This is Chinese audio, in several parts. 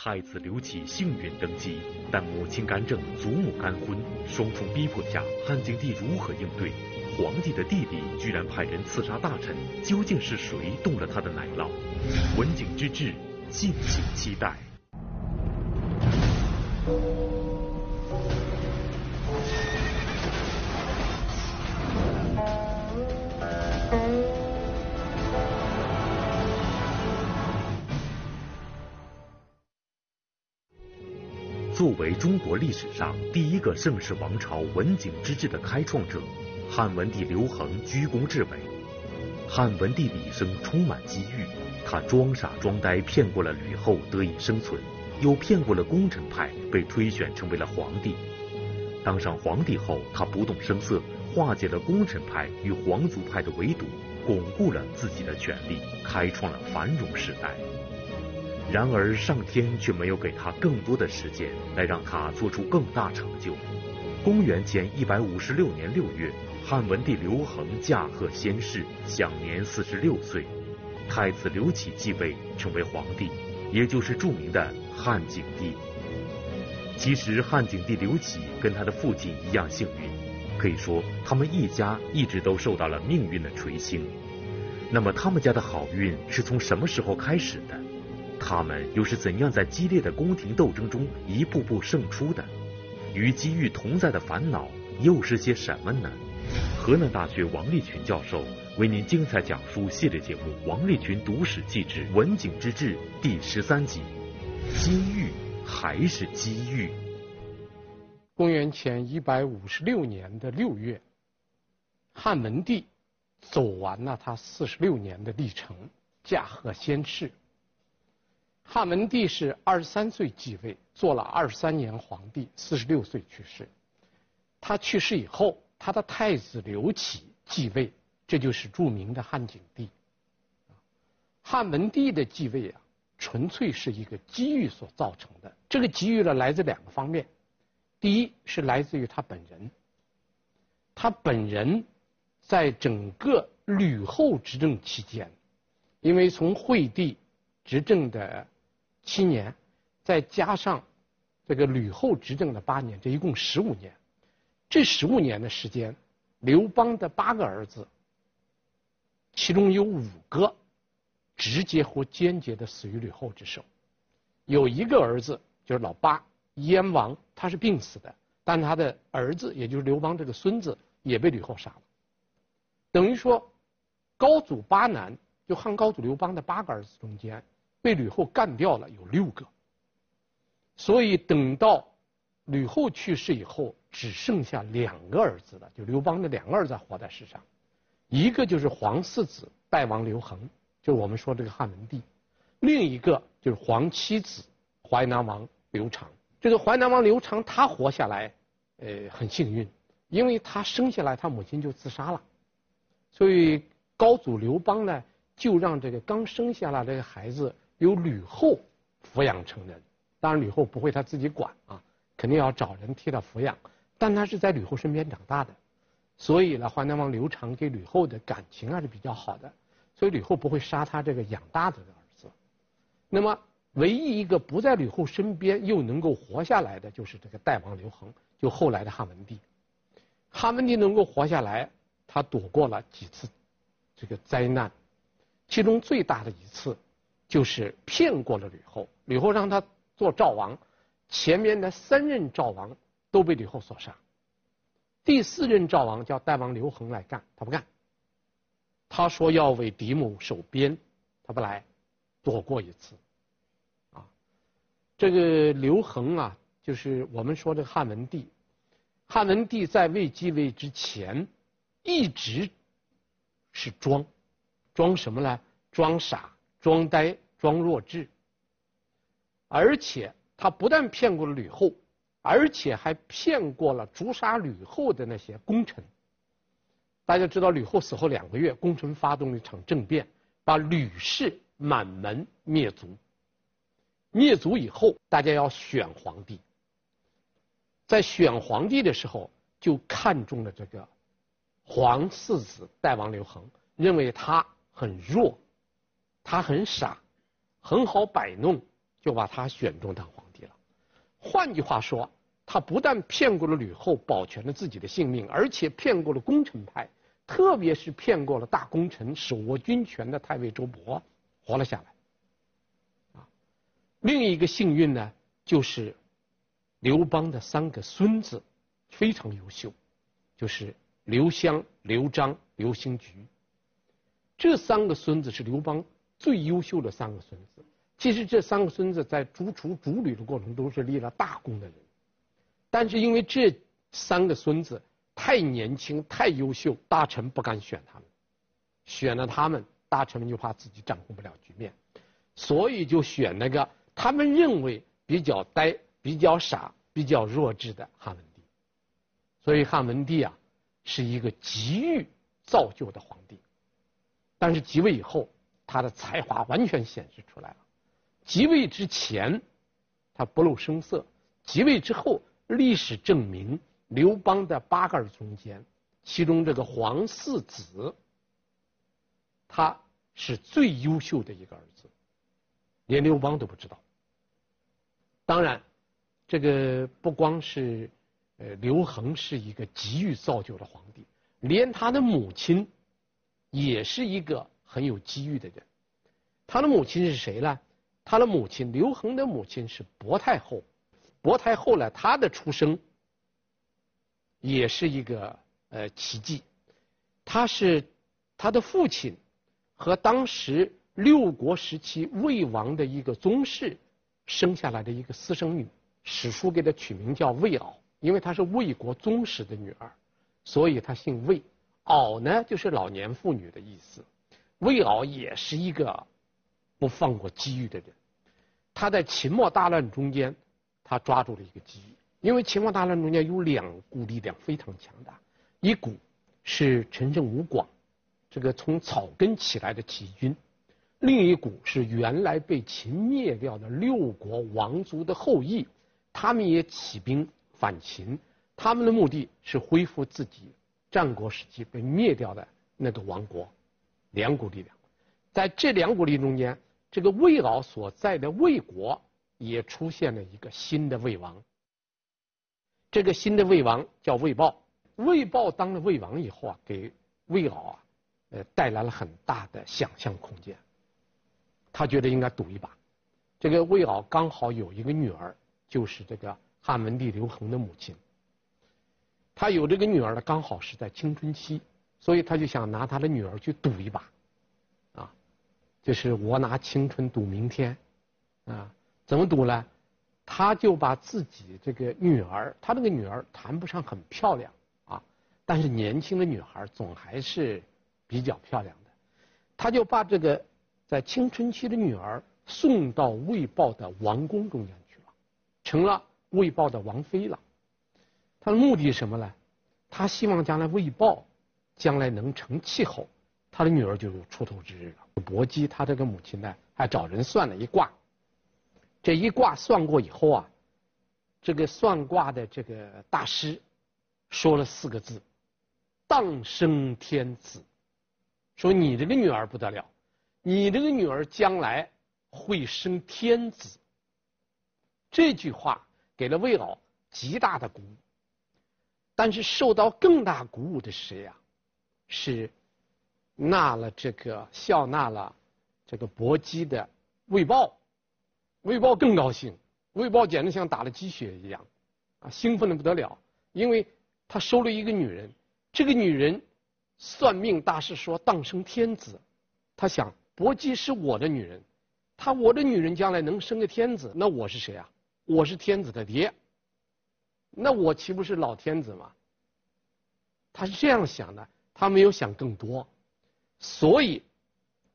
太子刘启幸运登基，但母亲干政，祖母干昏，双重逼迫下，汉景帝如何应对？皇帝的弟弟居然派人刺杀大臣，究竟是谁动了他的奶酪？文景之治，敬请期待。作为中国历史上第一个盛世王朝文景之治的开创者，汉文帝刘恒居功至伟。汉文帝的一生充满机遇，他装傻装呆骗过了吕后得以生存，又骗过了功臣派被推选成为了皇帝。当上皇帝后，他不动声色，化解了功臣派与皇族派的围堵，巩固了自己的权力，开创了繁荣时代。然而，上天却没有给他更多的时间来让他做出更大成就。公元前一百五十六年六月，汉文帝刘恒驾鹤仙逝，享年四十六岁。太子刘启继位，成为皇帝，也就是著名的汉景帝。其实，汉景帝刘启跟他的父亲一样幸运，可以说他们一家一直都受到了命运的垂青。那么，他们家的好运是从什么时候开始的？他们又是怎样在激烈的宫廷斗争中一步步胜出的？与机遇同在的烦恼又是些什么呢？河南大学王立群教授为您精彩讲述系列节目《王立群读史记之文景之治》第十三集：机遇还是机遇？公元前一百五十六年的六月，汉文帝走完了他四十六年的历程，驾鹤仙逝。汉文帝是二十三岁继位，做了二十三年皇帝，四十六岁去世。他去世以后，他的太子刘启继位，这就是著名的汉景帝。汉文帝的继位啊，纯粹是一个机遇所造成的。这个机遇呢，来自两个方面。第一是来自于他本人，他本人在整个吕后执政期间，因为从惠帝执政的七年，再加上这个吕后执政的八年，这一共十五年。这十五年的时间，刘邦的八个儿子，其中有五个直接或间接的死于吕后之手，有一个儿子就是老八燕王，他是病死的，但他的儿子也就是刘邦这个孙子也被吕后杀了。等于说，高祖八男，就汉高祖刘邦的八个儿子中间。被吕后干掉了有六个，所以等到吕后去世以后，只剩下两个儿子了，就刘邦的两个儿子活在世上，一个就是皇四子代王刘恒，就是我们说这个汉文帝，另一个就是皇七子淮南王刘长。这个淮南王刘长他活下来，呃，很幸运，因为他生下来他母亲就自杀了，所以高祖刘邦呢就让这个刚生下来这个孩子。由吕后抚养成人，当然吕后不会他自己管啊，肯定要找人替他抚养。但他是在吕后身边长大的，所以呢，淮南王刘长给吕后的感情还是比较好的，所以吕后不会杀他这个养大的儿子。那么，唯一一个不在吕后身边又能够活下来的，就是这个代王刘恒，就后来的汉文帝。汉文帝能够活下来，他躲过了几次这个灾难，其中最大的一次。就是骗过了吕后，吕后让他做赵王，前面的三任赵王都被吕后所杀，第四任赵王叫代王刘恒来干，他不干，他说要为嫡母守边，他不来，躲过一次，啊，这个刘恒啊，就是我们说的汉文帝，汉文帝在未继位之前，一直是装，装什么呢？装傻。装呆装弱智，而且他不但骗过了吕后，而且还骗过了诛杀吕后的那些功臣。大家知道吕后死后两个月，功臣发动了一场政变，把吕氏满门灭族。灭族以后，大家要选皇帝，在选皇帝的时候，就看中了这个皇四子代王刘恒，认为他很弱。他很傻，很好摆弄，就把他选中当皇帝了。换句话说，他不但骗过了吕后，保全了自己的性命，而且骗过了功臣派，特别是骗过了大功臣、手握军权的太尉周勃，活了下来。啊，另一个幸运呢，就是刘邦的三个孙子非常优秀，就是刘襄、刘璋、刘兴菊。这三个孙子是刘邦最优秀的三个孙子。其实这三个孙子在逐出逐吕的过程都是立了大功的人，但是因为这三个孙子太年轻、太优秀，大臣不敢选他们，选了他们，大臣们就怕自己掌控不了局面，所以就选那个他们认为比较呆、比较傻、比较弱智的汉文帝。所以汉文帝啊，是一个急于造就的皇帝，但是即位以后，他的才华完全显示出来了。即位之前，他不露声色；即位之后，历史证明，刘邦的八个儿子中间，其中这个皇四子，他是最优秀的一个儿子，连刘邦都不知道。当然，这个不光是呃刘恒是一个急于造就的皇帝，连他的母亲也是一个很有机遇的人。他的母亲是谁呢？他的母亲刘恒的母亲是薄太后，薄太后呢，她的出生也是一个呃奇迹。她是他的父亲和当时六国时期魏王的一个宗室生下来的一个私生女，史书给她取名叫魏媪，因为她是魏国宗室的女儿，所以她姓魏。媪呢就是老年妇女的意思。魏敖也是一个不放过机遇的人。他在秦末大乱中间，他抓住了一个机遇，因为秦末大乱中间有两股力量非常强大，一股是陈胜吴广，这个从草根起来的起义军，另一股是原来被秦灭掉的六国王族的后裔，他们也起兵反秦，他们的目的是恢复自己战国时期被灭掉的那个王国，两股力量，在这两股力中间。这个魏敖所在的魏国也出现了一个新的魏王。这个新的魏王叫魏豹。魏豹当了魏王以后啊，给魏敖啊，呃，带来了很大的想象空间。他觉得应该赌一把。这个魏敖刚好有一个女儿，就是这个汉文帝刘恒的母亲。他有这个女儿呢，刚好是在青春期，所以他就想拿他的女儿去赌一把。啊就是我拿青春赌明天，啊，怎么赌呢？他就把自己这个女儿，他这个女儿谈不上很漂亮啊，但是年轻的女孩总还是比较漂亮的。他就把这个在青春期的女儿送到魏豹的王宫中间去了，成了魏豹的王妃了。他的目的是什么呢？他希望将来魏豹将来能成气候。他的女儿就有出头之日了。薄姬他这个母亲呢，还找人算了一卦。这一卦算过以后啊，这个算卦的这个大师说了四个字：“当生天子。”说你这个女儿不得了，你这个女儿将来会生天子。这句话给了魏老极大的鼓舞。但是受到更大鼓舞的是谁呀？是。纳了这个笑纳了这个薄姬的魏豹，魏豹更高兴，魏豹简直像打了鸡血一样，啊，兴奋的不得了，因为他收了一个女人，这个女人算命大师说当生天子，他想薄姬是我的女人，他我的女人将来能生个天子，那我是谁啊？我是天子的爹，那我岂不是老天子吗？他是这样想的，他没有想更多。所以，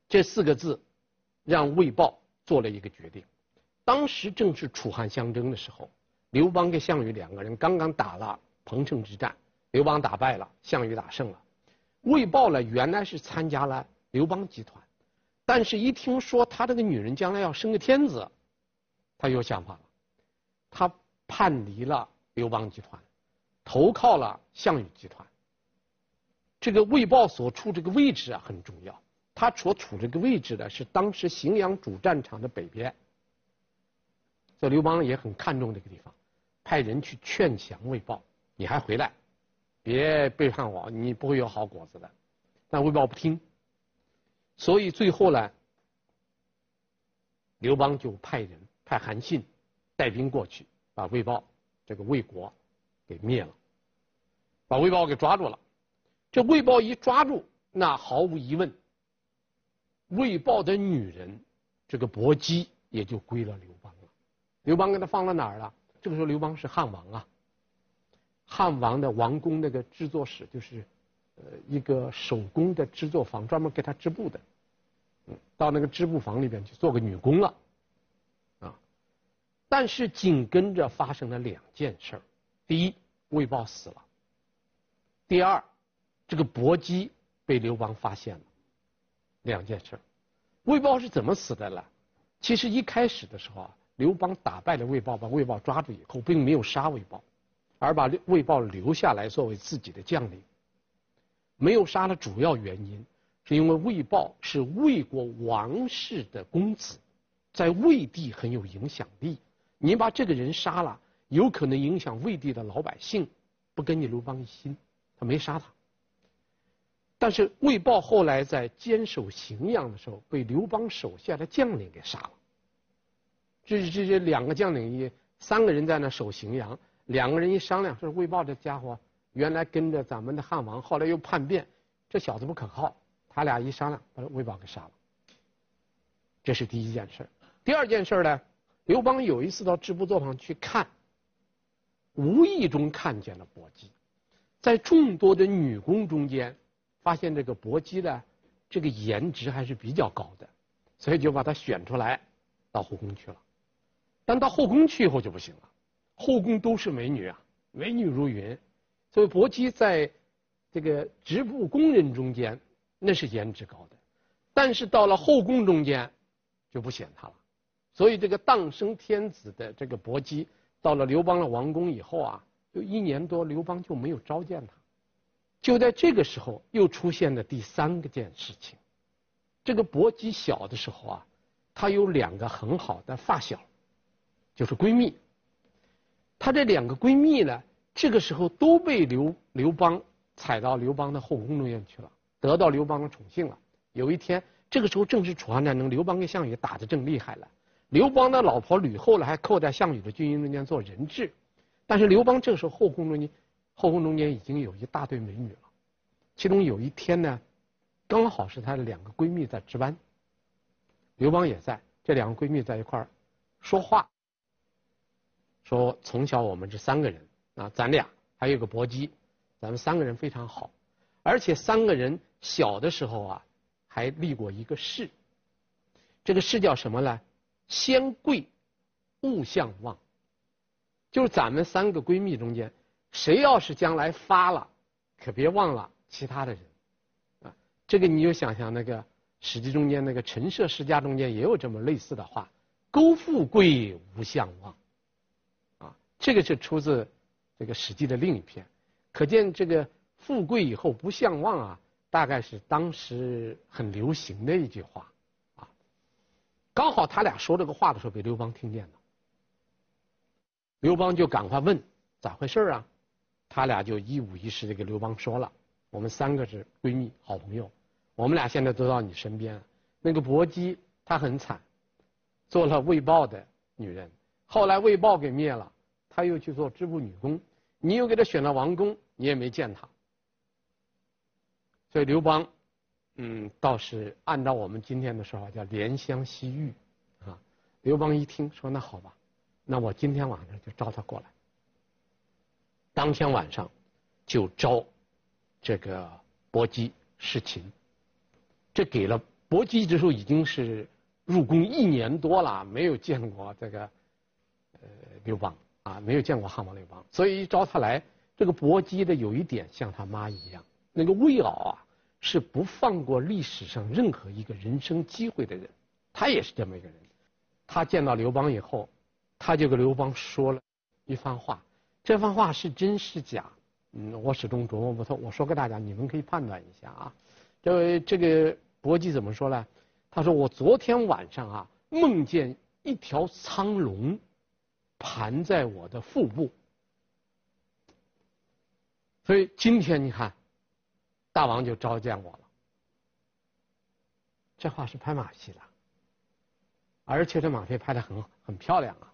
这四个字让魏豹做了一个决定。当时正是楚汉相争的时候，刘邦跟项羽两个人刚刚打了彭城之战，刘邦打败了，项羽打胜了。魏豹呢，原来是参加了刘邦集团，但是一听说他这个女人将来要生个天子，他有想法了，他叛离了刘邦集团，投靠了项羽集团。这个魏豹所处这个位置啊很重要，他所处这个位置呢是当时荥阳主战场的北边，所以刘邦也很看重这个地方，派人去劝降魏豹，你还回来，别背叛我，你不会有好果子的。但魏豹不听，所以最后呢，刘邦就派人派韩信带兵过去，把魏豹这个魏国给灭了，把魏豹给抓住了。这魏豹一抓住，那毫无疑问，魏豹的女人这个薄姬也就归了刘邦了。刘邦给他放到哪儿了？这个时候刘邦是汉王啊，汉王的王宫那个制作室就是，呃，一个手工的制作坊，专门给他织布的。嗯，到那个织布坊里边去做个女工了，啊。但是紧跟着发生了两件事儿：第一，魏豹死了；第二，这个薄姬被刘邦发现了。两件事儿，魏豹是怎么死的了？其实一开始的时候啊。刘邦打败了魏豹，把魏豹抓住以后，并没有杀魏豹，而把魏豹留下来作为自己的将领。没有杀的主要原因，是因为魏豹是魏国王室的公子，在魏地很有影响力。你把这个人杀了，有可能影响魏地的老百姓，不跟你刘邦一心，他没杀他。但是魏豹后来在坚守荥阳的时候，被刘邦手下的将领给杀了。这这这两个将领一三个人在那守荥阳，两个人一商量说魏豹这家伙原来跟着咱们的汉王，后来又叛变，这小子不可靠。他俩一商量，把魏豹给杀了。这是第一件事。第二件事呢，刘邦有一次到织布作坊去看，无意中看见了薄姬，在众多的女工中间，发现这个薄姬呢，这个颜值还是比较高的，所以就把她选出来到后宫去了。但到后宫去以后就不行了，后宫都是美女啊，美女如云，所以薄姬在这个织布工人中间那是颜值高的，但是到了后宫中间就不选她了，所以这个当生天子的这个薄姬到了刘邦的王宫以后啊，就一年多刘邦就没有召见她，就在这个时候又出现了第三个件事情，这个薄姬小的时候啊，她有两个很好的发小。就是闺蜜，她这两个闺蜜呢，这个时候都被刘刘邦采到刘邦的后宫中间去了，得到刘邦的宠幸了。有一天，这个时候正是楚汉战争，刘邦跟项羽打得正厉害了。刘邦的老婆吕后呢还扣在项羽的军营中间做人质，但是刘邦这个时候后宫中间，后宫中间已经有一大堆美女了。其中有一天呢，刚好是她的两个闺蜜在值班，刘邦也在，这两个闺蜜在一块儿说话。说从小我们这三个人啊，咱俩还有个薄姬，咱们三个人非常好，而且三个人小的时候啊，还立过一个誓。这个誓叫什么呢？先贵勿相忘。就是咱们三个闺蜜中间，谁要是将来发了，可别忘了其他的人啊。这个你就想想那个《史记》中间那个陈涉世家中间也有这么类似的话：勾富贵勿相忘。啊这个是出自这个《史记》的另一篇，可见这个富贵以后不相忘啊，大概是当时很流行的一句话啊。刚好他俩说这个话的时候，被刘邦听见了。刘邦就赶快问咋回事啊？他俩就一五一十的给刘邦说了：我们三个是闺蜜好朋友，我们俩现在都到你身边了。那个薄姬她很惨，做了魏豹的女人，后来魏豹给灭了。他又去做织布女工，你又给他选了王宫，你也没见他。所以刘邦，嗯，倒是按照我们今天的说法叫怜香惜玉，啊，刘邦一听说那好吧，那我今天晚上就召他过来。当天晚上就召这个薄姬侍寝，这给了薄姬之后已经是入宫一年多了，没有见过这个呃刘邦。啊，没有见过汉王刘邦，所以一招他来，这个薄姬的有一点像他妈一样，那个魏媪啊，是不放过历史上任何一个人生机会的人，他也是这么一个人。他见到刘邦以后，他就跟刘邦说了一番话，这番话是真是假，嗯，我始终琢磨不透。我说给大家，你们可以判断一下啊。这位这个伯姬怎么说呢？他说我昨天晚上啊，梦见一条苍龙。盘在我的腹部。所以今天你看，大王就召见我了。这话是拍马屁的，而且这马屁拍的很很漂亮啊。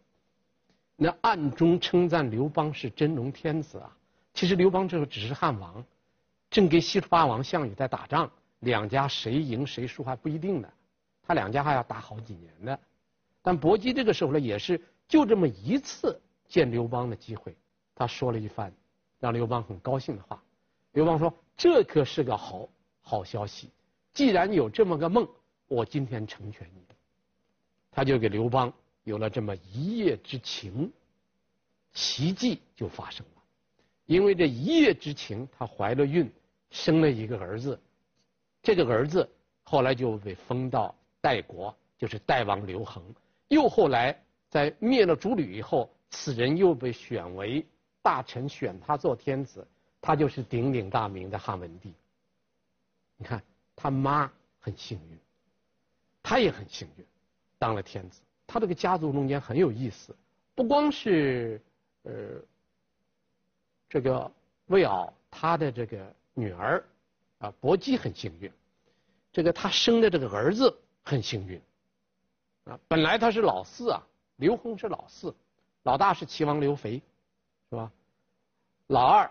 那暗中称赞刘邦是真龙天子啊。其实刘邦这个只是汉王，正跟西楚霸王项羽在打仗，两家谁赢谁输还不一定呢。他两家还要打好几年呢。但薄姬这个时候呢，也是就这么一次见刘邦的机会，他说了一番让刘邦很高兴的话。刘邦说：“这可是个好好消息，既然有这么个梦，我今天成全你。”他就给刘邦有了这么一夜之情，奇迹就发生了。因为这一夜之情，她怀了孕，生了一个儿子，这个儿子后来就被封到代国，就是代王刘恒。又后来在灭了诸吕以后，此人又被选为大臣，选他做天子，他就是鼎鼎大名的汉文帝。你看他妈很幸运，他也很幸运，当了天子。他这个家族中间很有意思，不光是呃。这个魏敖他的这个女儿啊，薄姬很幸运，这个他生的这个儿子很幸运啊。本来他是老四啊，刘恒是老四，老大是齐王刘肥，是吧？老二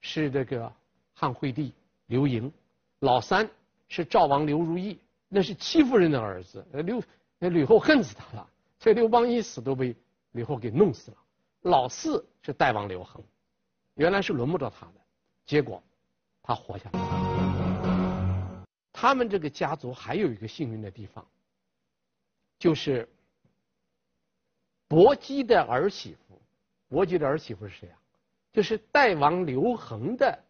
是这个汉惠帝刘盈，老三是赵王刘如意，那是戚夫人的儿子。刘那吕后恨死他了，所以刘邦一死都被吕后给弄死了。老四是代王刘恒。原来是轮不着他的，结果他活下来了。他们这个家族还有一个幸运的地方，就是薄姬的儿媳妇。薄姬的儿媳妇是谁啊？就是代王刘恒的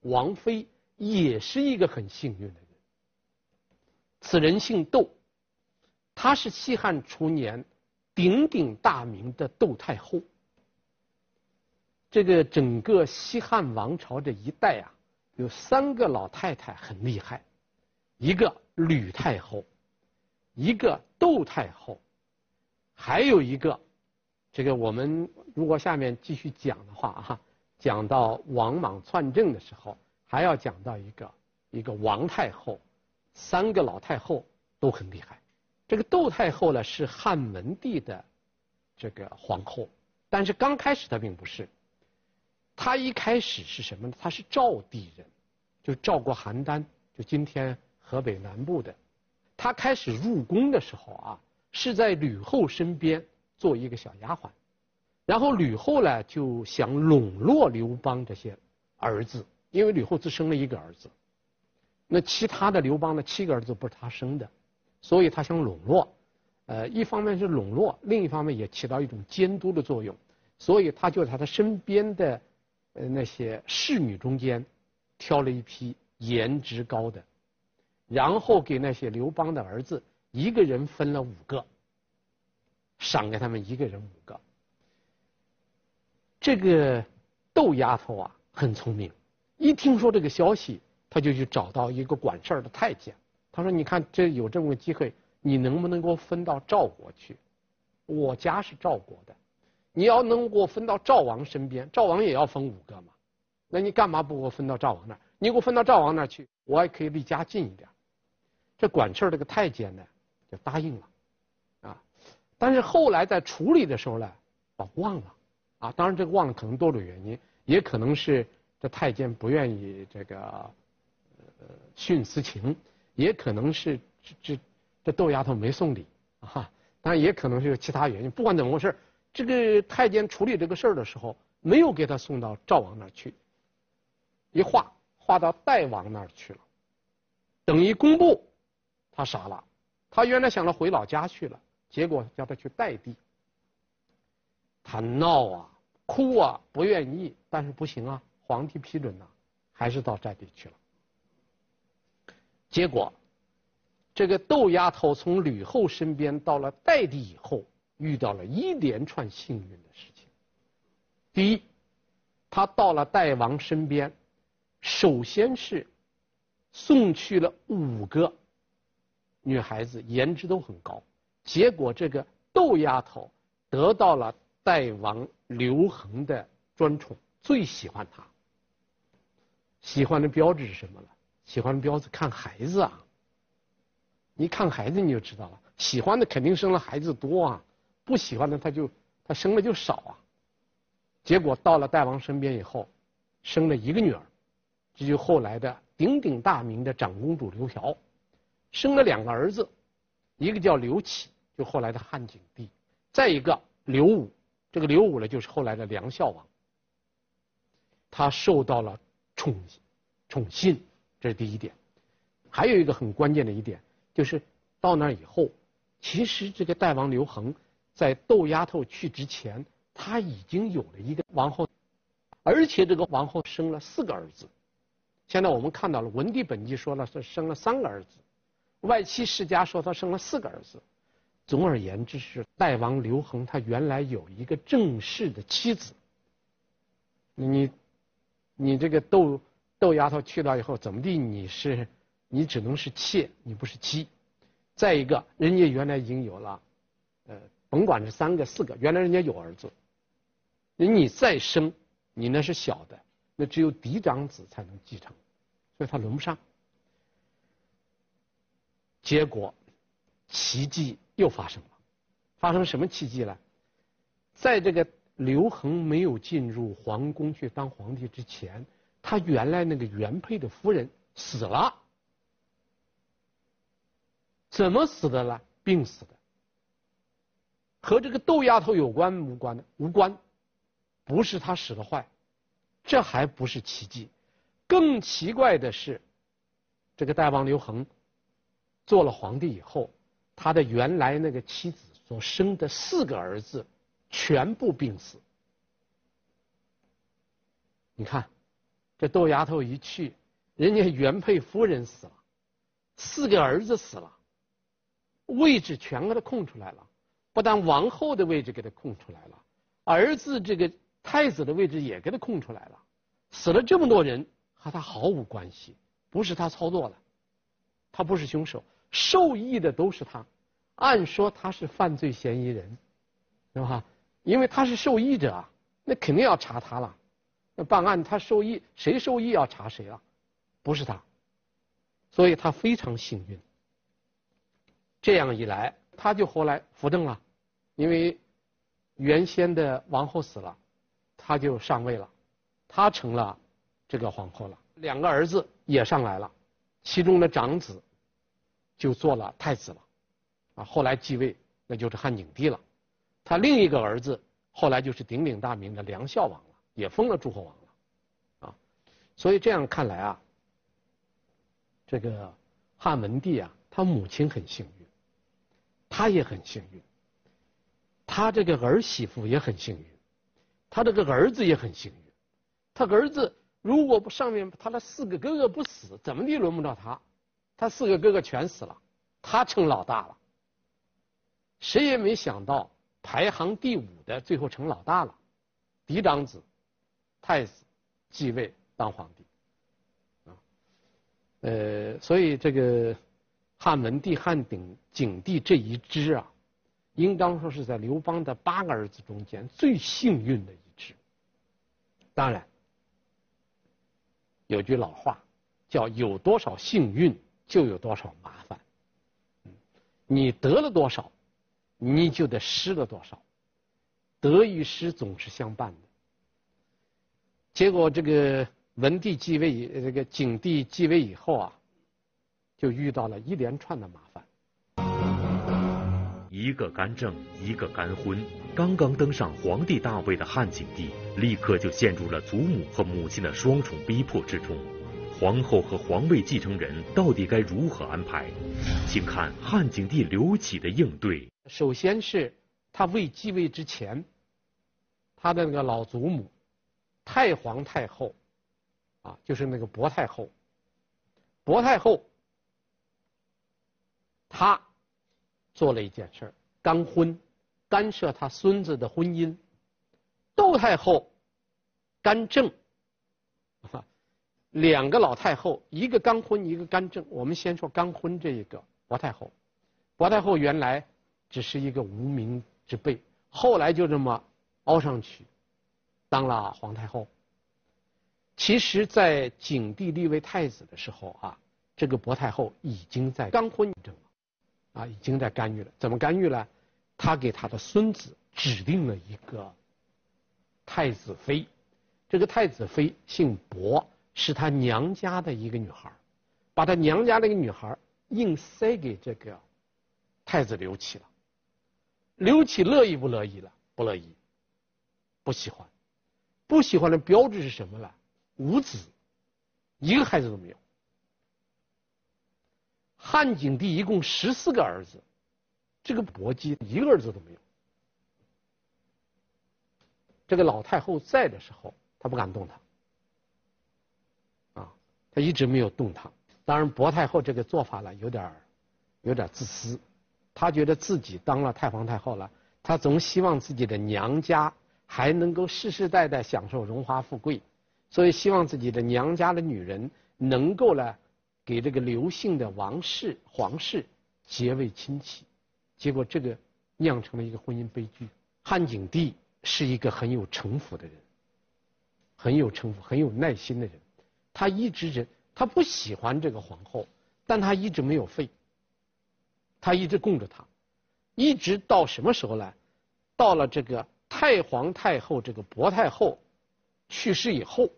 王妃，也是一个很幸运的人。此人姓窦，她是西汉初年鼎鼎大名的窦太后。这个整个西汉王朝这一代啊，有三个老太太很厉害，一个吕太后，一个窦太后，还有一个，这个我们如果下面继续讲的话啊，讲到王莽篡政的时候，还要讲到一个一个王太后，三个老太后都很厉害。这个窦太后呢是汉文帝的这个皇后，但是刚开始她并不是。她一开始是什么呢？她是赵地人，就赵国邯郸，就今天河北南部的。他开始入宫的时候啊，是在吕后身边做一个小丫鬟，然后吕后呢就想笼络刘邦这些儿子，因为吕后只生了一个儿子，那其他的刘邦的七个儿子不是她生的，所以他想笼络，呃，一方面是笼络，另一方面也起到一种监督的作用，所以他就在他身边的。呃，那些侍女中间，挑了一批颜值高的，然后给那些刘邦的儿子一个人分了五个，赏给他们一个人五个。这个窦丫头啊，很聪明，一听说这个消息，她就去找到一个管事儿的太监，他说：“你看这有这么个机会，你能不能给我分到赵国去？我家是赵国的。”你要能给我分到赵王身边，赵王也要分五个嘛？那你干嘛不给我分到赵王那儿？你给我分到赵王那儿去，我还可以离家近一点。这管事儿这个太监呢，就答应了，啊，但是后来在处理的时候呢，把忘了，啊，当然这个忘了可能多种原因，也可能是这太监不愿意这个呃徇私情，也可能是这这这豆丫头没送礼啊，当然也可能是有其他原因，不管怎么回事。这个太监处理这个事儿的时候，没有给他送到赵王那儿去，一划划到代王那儿去了。等一公布，他傻了，他原来想着回老家去了，结果叫他去代地。他闹啊，哭啊，不愿意，但是不行啊，皇帝批准呐，还是到代地去了。结果，这个窦丫头从吕后身边到了代地以后。遇到了一连串幸运的事情。第一，她到了代王身边，首先是送去了五个女孩子，颜值都很高。结果这个窦丫头得到了代王刘恒的专宠，最喜欢她。喜欢的标志是什么了？喜欢的标志看孩子啊。你看孩子你就知道了，喜欢的肯定生了孩子多啊，不喜欢的他就他生了就少啊。结果到了大王身边以后，生了一个女儿，这就后来的鼎鼎大名的长公主刘嫖，生了两个儿子，一个叫刘启，就后来的汉景帝，再一个刘武，这个刘武呢就是后来的梁孝王。他受到了宠宠信，这是第一点。还有一个很关键的一点。就是到那以后，其实这个代王刘恒在窦丫头去之前，他已经有了一个王后，而且这个王后生了四个儿子。现在我们看到了文帝本纪说了是生了三个儿子，外戚世家说他生了四个儿子。总而言之是代王刘恒他原来有一个正式的妻子。你，你这个窦窦丫头去了以后怎么地？你是？你只能是妾，你不是妻。再一个，人家原来已经有了，呃，甭管是三个四个，原来人家有儿子。你再生，你那是小的，那只有嫡长子才能继承，所以他轮不上。结果，奇迹又发生了。发生什么奇迹呢？在这个刘恒没有进入皇宫去当皇帝之前，他原来那个原配的夫人死了。怎么死的呢？病死的，和这个窦丫头有关无关的？无关，不是他使的坏，这还不是奇迹，更奇怪的是，这个代王刘恒做了皇帝以后，他的原来那个妻子所生的四个儿子全部病死。你看，这窦丫头一去，人家原配夫人死了，四个儿子死了。位置全给他空出来了，不但王后的位置给他空出来了，儿子这个太子的位置也给他空出来了。死了这么多人，和他毫无关系，不是他操作的，他不是凶手，受益的都是他。按说他是犯罪嫌疑人，是吧？因为他是受益者啊，那肯定要查他了。那办案他受益，谁受益要查谁啊，不是他，所以他非常幸运。这样一来，他就后来扶正了，因为原先的王后死了，他就上位了，他成了这个皇后了。两个儿子也上来了，其中的长子就做了太子了，啊，后来继位那就是汉景帝了。他另一个儿子后来就是鼎鼎大名的梁孝王了，也封了诸侯王了，啊，所以这样看来啊，这个汉文帝啊，他母亲很幸运。他也很幸运，他这个儿媳妇也很幸运，他这个儿子也很幸运。他儿子如果不上面他的四个哥哥不死，怎么地轮不到他？他四个哥哥全死了，他成老大了。谁也没想到排行第五的最后成老大了，嫡长子，太子继位当皇帝。啊，呃，所以这个。汉文帝、汉鼎景帝这一支啊，应当说是在刘邦的八个儿子中间最幸运的一支。当然，有句老话叫“有多少幸运，就有多少麻烦”。你得了多少，你就得失了多少，得与失总是相伴的。结果这个文帝继位，这个景帝继位以后啊。就遇到了一连串的麻烦，一个干政，一个干婚。刚刚登上皇帝大位的汉景帝，立刻就陷入了祖母和母亲的双重逼迫之中。皇后和皇位继承人到底该如何安排？请看汉景帝刘启的应对。首先是他未继位之前，他的那个老祖母，太皇太后，啊，就是那个薄太后，薄太后。他做了一件事儿，干婚，干涉他孙子的婚姻。窦太后干政，两个老太后，一个干婚，一个干政。我们先说干婚这一个薄太后。薄太后原来只是一个无名之辈，后来就这么凹上去，当了皇太后。其实，在景帝立为太子的时候啊，这个薄太后已经在刚婚政了，啊，已经在干预了。怎么干预呢？他给他的孙子指定了一个太子妃，这个太子妃姓薄，是他娘家的一个女孩，把他娘家那个女孩硬塞给这个太子刘启了。刘启乐意不乐意了？不乐意，不喜欢，不喜欢的标志是什么呢？无子，一个孩子都没有。汉景帝一共十四个儿子，这个薄姬一个儿子都没有。这个老太后在的时候，他不敢动他，啊，他一直没有动他。当然，薄太后这个做法呢，有点，有点自私。他觉得自己当了太皇太后了，他总希望自己的娘家还能够世世代代享受荣华富贵。所以希望自己的娘家的女人能够呢，给这个刘姓的王室皇室结为亲戚，结果这个酿成了一个婚姻悲剧。汉景帝是一个很有城府的人，很有城府、很有耐心的人，他一直忍，他不喜欢这个皇后，但他一直没有废，他一直供着她，一直到什么时候呢？到了这个太皇太后这个薄太后。去世以后，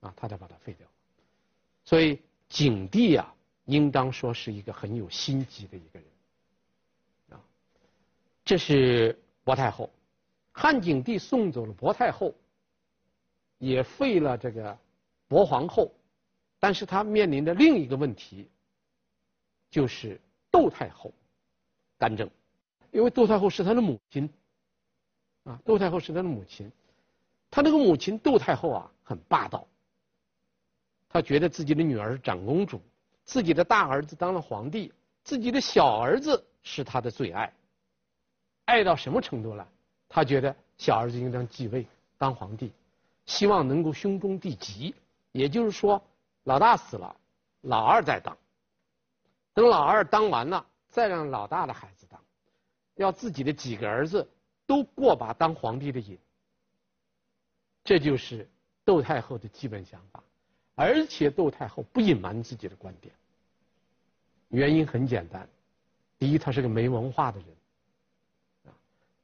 啊，他才把它废掉。所以景帝啊，应当说是一个很有心机的一个人，啊，这是薄太后。汉景帝送走了薄太后，也废了这个薄皇后，但是他面临的另一个问题，就是窦太后干政，因为窦太后是他的母亲，啊，窦太后是他的母亲。他那个母亲窦太后啊，很霸道。他觉得自己的女儿是长公主，自己的大儿子当了皇帝，自己的小儿子是他的最爱。爱到什么程度了？他觉得小儿子应当继位当皇帝，希望能够兄终弟及，也就是说，老大死了，老二再当。等老二当完了，再让老大的孩子当，要自己的几个儿子都过把当皇帝的瘾。这就是窦太后的基本想法，而且窦太后不隐瞒自己的观点。原因很简单，第一，他是个没文化的人；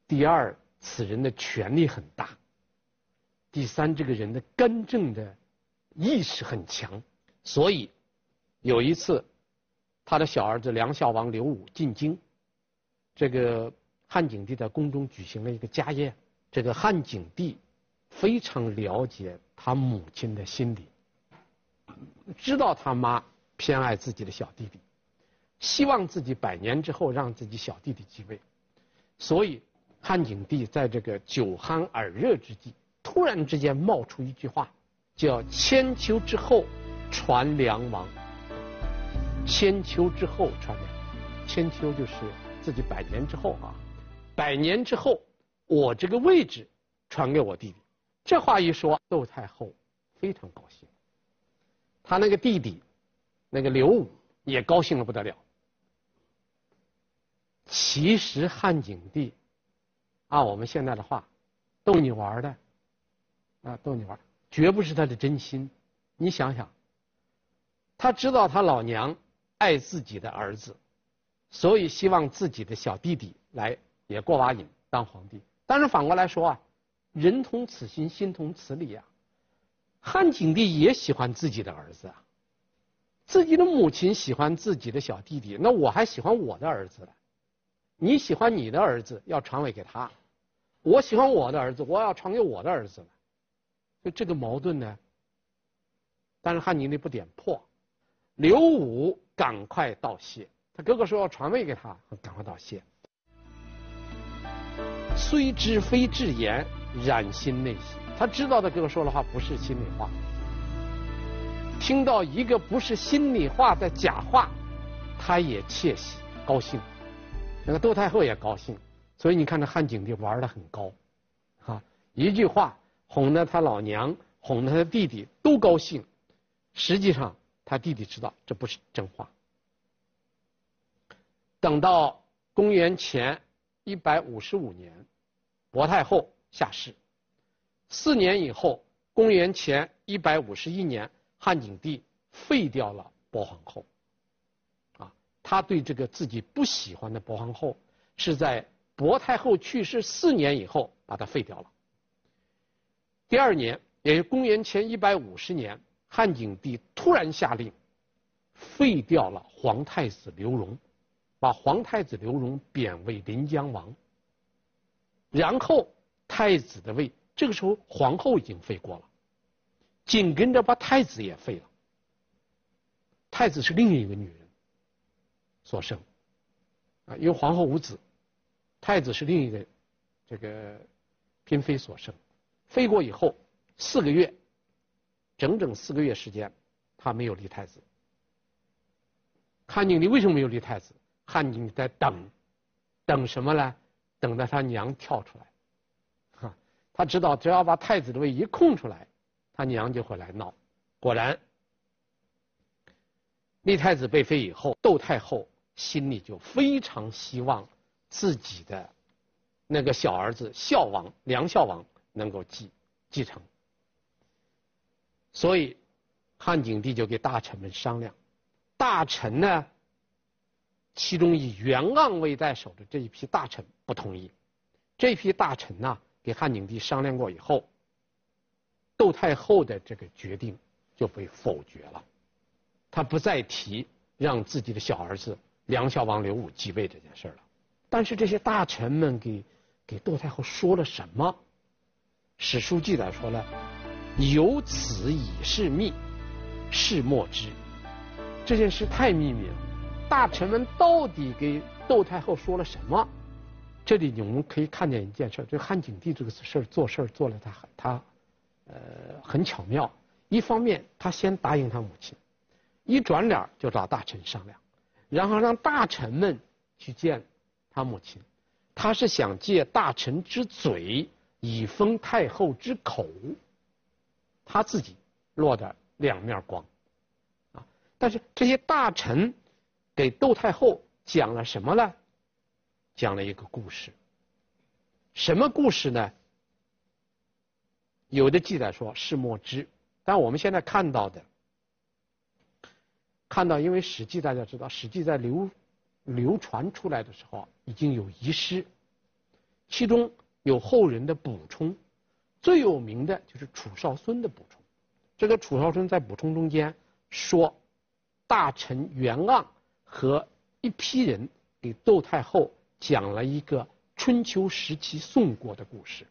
第二，此人的权力很大；第三，这个人的干政的意识很强。所以有一次，他的小儿子梁孝王刘武进京，这个汉景帝在宫中举行了一个家宴，这个汉景帝。非常了解他母亲的心理，知道他妈偏爱自己的小弟弟，希望自己百年之后让自己小弟弟继位，所以汉景帝在这个酒酣耳热之际，突然之间冒出一句话，叫“千秋之后传梁王”。千秋之后传梁，千秋就是自己百年之后啊，百年之后我这个位置传给我弟弟。这话一说，窦太后非常高兴，他那个弟弟，那个刘武也高兴的不得了。其实汉景帝，按我们现在的话，逗你玩的，啊，逗你玩，绝不是他的真心。你想想，他知道他老娘爱自己的儿子，所以希望自己的小弟弟来也过把瘾当皇帝。但是反过来说啊。人同此心，心同此理啊！汉景帝也喜欢自己的儿子啊，自己的母亲喜欢自己的小弟弟，那我还喜欢我的儿子呢。你喜欢你的儿子，要传位给他；我喜欢我的儿子，我要传给我的儿子。就这个矛盾呢，但是汉景帝不点破，刘武赶快道谢，他哥哥说要传位给他，赶快道谢。虽知非至言。染心内喜，他知道他哥哥说的话不是心里话，听到一个不是心里话的假话，他也窃喜高兴，那个窦太后也高兴，所以你看这汉景帝玩的很高，啊，一句话哄得他老娘，哄得他弟弟都高兴，实际上他弟弟知道这不是真话。等到公元前一百五十五年，薄太后。下世。四年以后，公元前一百五十一年，汉景帝废掉了薄皇后。啊，他对这个自己不喜欢的薄皇后，是在薄太后去世四年以后把她废掉了。第二年，也是公元前一百五十年，汉景帝突然下令废掉了皇太子刘荣，把皇太子刘荣贬为临江王。然后太子的位，这个时候皇后已经废过了，紧跟着把太子也废了。太子是另一个女人所生，啊，因为皇后无子，太子是另一个这个嫔妃所生。废过以后四个月，整整四个月时间，他没有立太子。汉景帝为什么没有立太子？汉景帝在等，等什么呢？等到他娘跳出来，哈，他知道只要把太子的位一空出来，他娘就会来闹。果然，立太子被废以后，窦太后心里就非常希望自己的那个小儿子孝王梁孝王能够继继承，所以汉景帝就给大臣们商量，大臣呢。其中以袁盎为代首的这一批大臣不同意，这批大臣呢，给汉景帝商量过以后，窦太后的这个决定就被否决了，他不再提让自己的小儿子梁孝王刘武继位这件事了。但是这些大臣们给给窦太后说了什么？史书记载说了，有此以事密，事莫知。这件事太秘密了。大臣们到底给窦太后说了什么？这里我们可以看见一件事，这汉景帝这个事儿做事儿做了他他，呃很巧妙。一方面他先答应他母亲，一转脸就找大臣商量，然后让大臣们去见他母亲。他是想借大臣之嘴以封太后之口，他自己落得两面光。啊，但是这些大臣。给窦太后讲了什么呢？讲了一个故事。什么故事呢？有的记载说是莫知，但我们现在看到的，看到因为《史记》大家知道，《史记》在流流传出来的时候已经有遗失，其中有后人的补充，最有名的就是楚少孙的补充。这个楚少孙在补充中间说，大臣袁盎。和一批人给窦太后讲了一个春秋时期宋国的故事，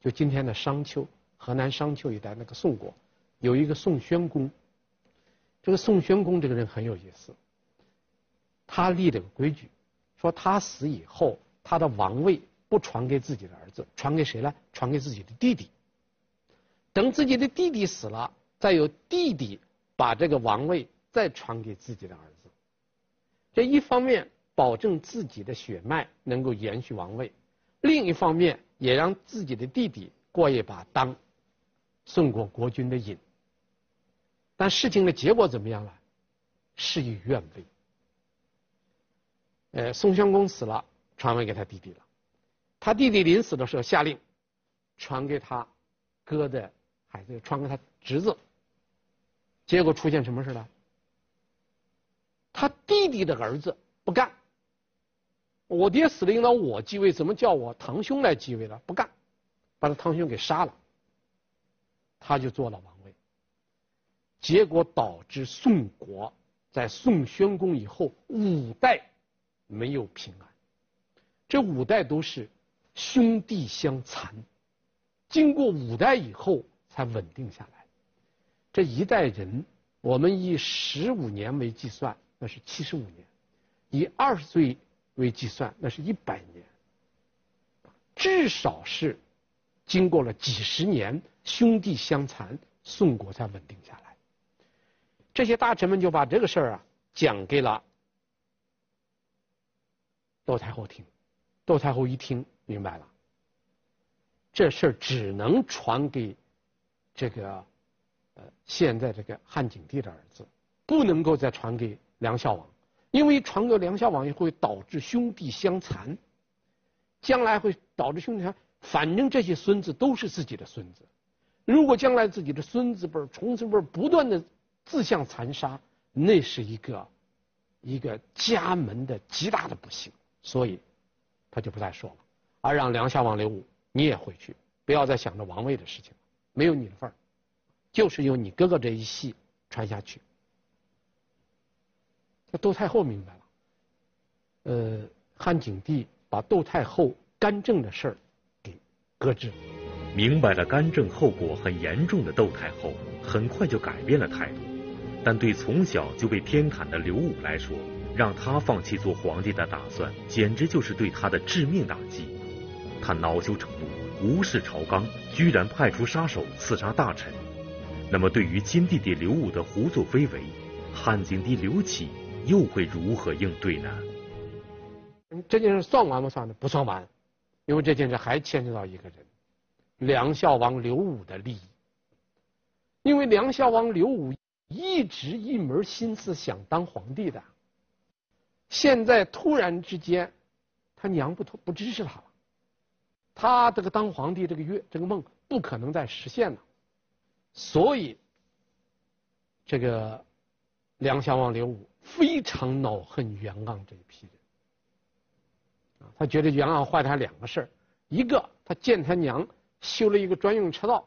就今天的商丘，河南商丘一带那个宋国，有一个宋宣公。这个宋宣公这个人很有意思，他立了个规矩，说他死以后，他的王位不传给自己的儿子，传给谁呢？传给自己的弟弟。等自己的弟弟死了，再由弟弟把这个王位再传给自己的儿子。这一方面保证自己的血脉能够延续王位，另一方面也让自己的弟弟过一把当宋国国君的瘾。但事情的结果怎么样了？事与愿违。呃，宋襄公死了，传位给他弟弟了。他弟弟临死的时候下令，传给他哥的孩子，传给他侄子。结果出现什么事了？他弟弟的儿子不干，我爹死了应当我继位，怎么叫我堂兄来继位了？不干，把他堂兄给杀了，他就做了王位。结果导致宋国在宋宣公以后五代没有平安，这五代都是兄弟相残，经过五代以后才稳定下来。这一代人，我们以十五年为计算。那是七十五年，以二十岁为计算，那是一百年，至少是经过了几十年兄弟相残，宋国才稳定下来。这些大臣们就把这个事儿啊讲给了窦太后听，窦太后一听明白了，这事儿只能传给这个呃现在这个汉景帝的儿子，不能够再传给。梁孝王，因为传给梁孝王也会导致兄弟相残，将来会导致兄弟相，反正这些孙子都是自己的孙子，如果将来自己的孙子辈、重孙辈不断的自相残杀，那是一个一个家门的极大的不幸。所以，他就不再说了，而让梁孝王刘武你也回去，不要再想着王位的事情了，没有你的份儿，就是由你哥哥这一系传下去。那窦太后明白了，呃，汉景帝把窦太后干政的事儿给。搁置。明白了干政后果很严重的窦太后，很快就改变了态度。但对从小就被偏袒的刘武来说，让他放弃做皇帝的打算，简直就是对他的致命打击。他恼羞成怒，无视朝纲，居然派出杀手刺杀大臣。那么，对于亲弟弟刘武的胡作非为，汉景帝刘启又会如何应对呢？这件事算完不算呢？不算完。因为这件事还牵扯到一个人，梁孝王刘武的利益。因为梁孝王刘武一直一门心思想当皇帝的，现在突然之间，他娘不不支持他了，他这个当皇帝这个愿这个梦不可能再实现了，所以，这个梁孝王刘武非常恼恨袁盎这一批人。他觉得袁盎坏他两个事儿，一个他见他娘修了一个专用车道，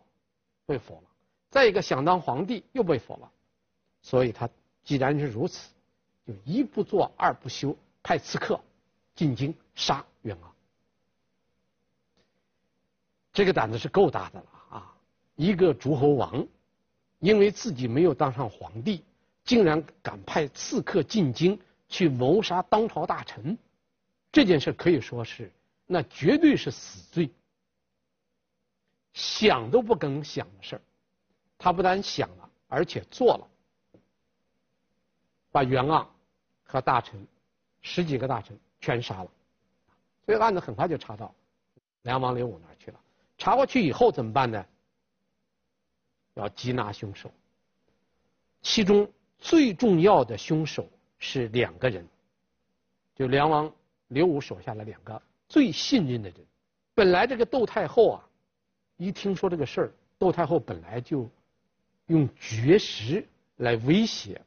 被否了；再一个想当皇帝又被否了，所以他既然是如此，就一不做二不休，派刺客进京杀袁盎。这个胆子是够大的了啊！一个诸侯王，因为自己没有当上皇帝，竟然敢派刺客进京去谋杀当朝大臣。这件事可以说是，那绝对是死罪，想都不敢想的事儿。他不但想了，而且做了，把袁盎和大臣十几个大臣全杀了。这个案子很快就查到梁王刘武那儿去了。查过去以后怎么办呢？要缉拿凶手，其中最重要的凶手是两个人，就梁王。刘武手下的两个最信任的人，本来这个窦太后啊，一听说这个事儿，窦太后本来就用绝食来威胁，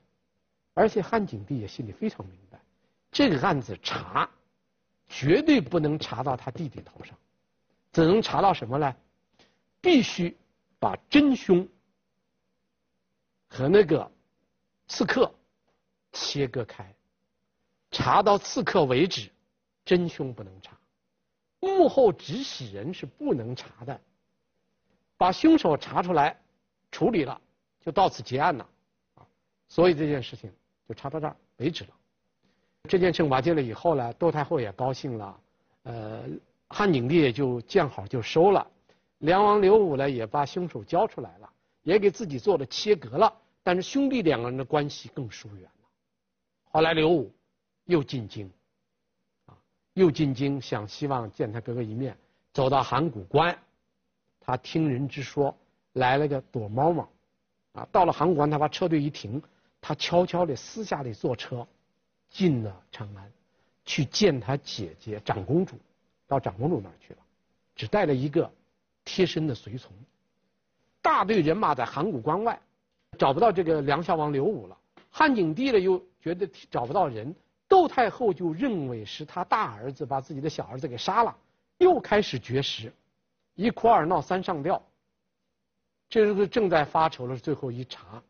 而且汉景帝也心里非常明白，这个案子查，绝对不能查到他弟弟头上，只能查到什么呢？必须把真凶和那个刺客切割开，查到刺客为止。真凶不能查，幕后指使人是不能查的。把凶手查出来，处理了，就到此结案了，啊，所以这件事情就查到这儿为止了。这件事完结了以后呢，窦太后也高兴了，呃，汉景帝也就见好就收了，梁王刘武呢也把凶手交出来了，也给自己做了切割了，但是兄弟两个人的关系更疏远了。后来刘武又进京。啊又进京，想希望见他哥哥一面，走到函谷关，他听人之说来了个躲猫猫，啊，到了函谷关，他把车队一停，他悄悄的私下里坐车进了长安，去见他姐姐长公主，到长公主那儿去了，只带了一个贴身的随从，大队人马在函谷关外，找不到这个梁孝王刘武了，汉景帝呢又觉得找不到人。窦太后就认为是他大儿子把自己的小儿子给杀了，又开始绝食，一哭二闹三上吊。这时候正在发愁了，最后一查，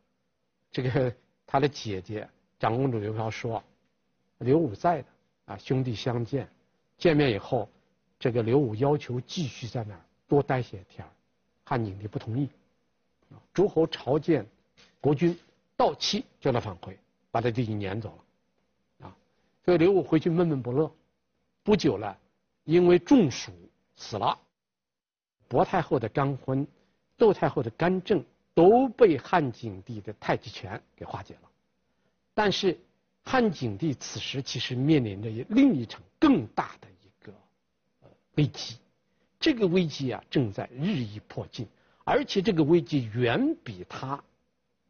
这个他的姐姐长公主刘嫖说，刘武在的啊，兄弟相见，见面以后，这个刘武要求继续在那儿多待些天，汉景帝不同意，诸侯朝见国君，到期叫他返回，把他弟弟撵走了。啊所以刘武回去闷闷不乐，不久了，因为中暑死了。薄太后的干婚，窦太后的干政都被汉景帝的太极拳给化解了。但是汉景帝此时其实面临着另一场更大的一个危机，这个危机啊正在日益迫近，而且这个危机远比他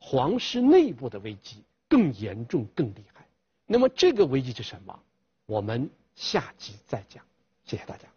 皇室内部的危机更严重、更厉害。那么这个危机是什么？我们下集再讲。谢谢大家。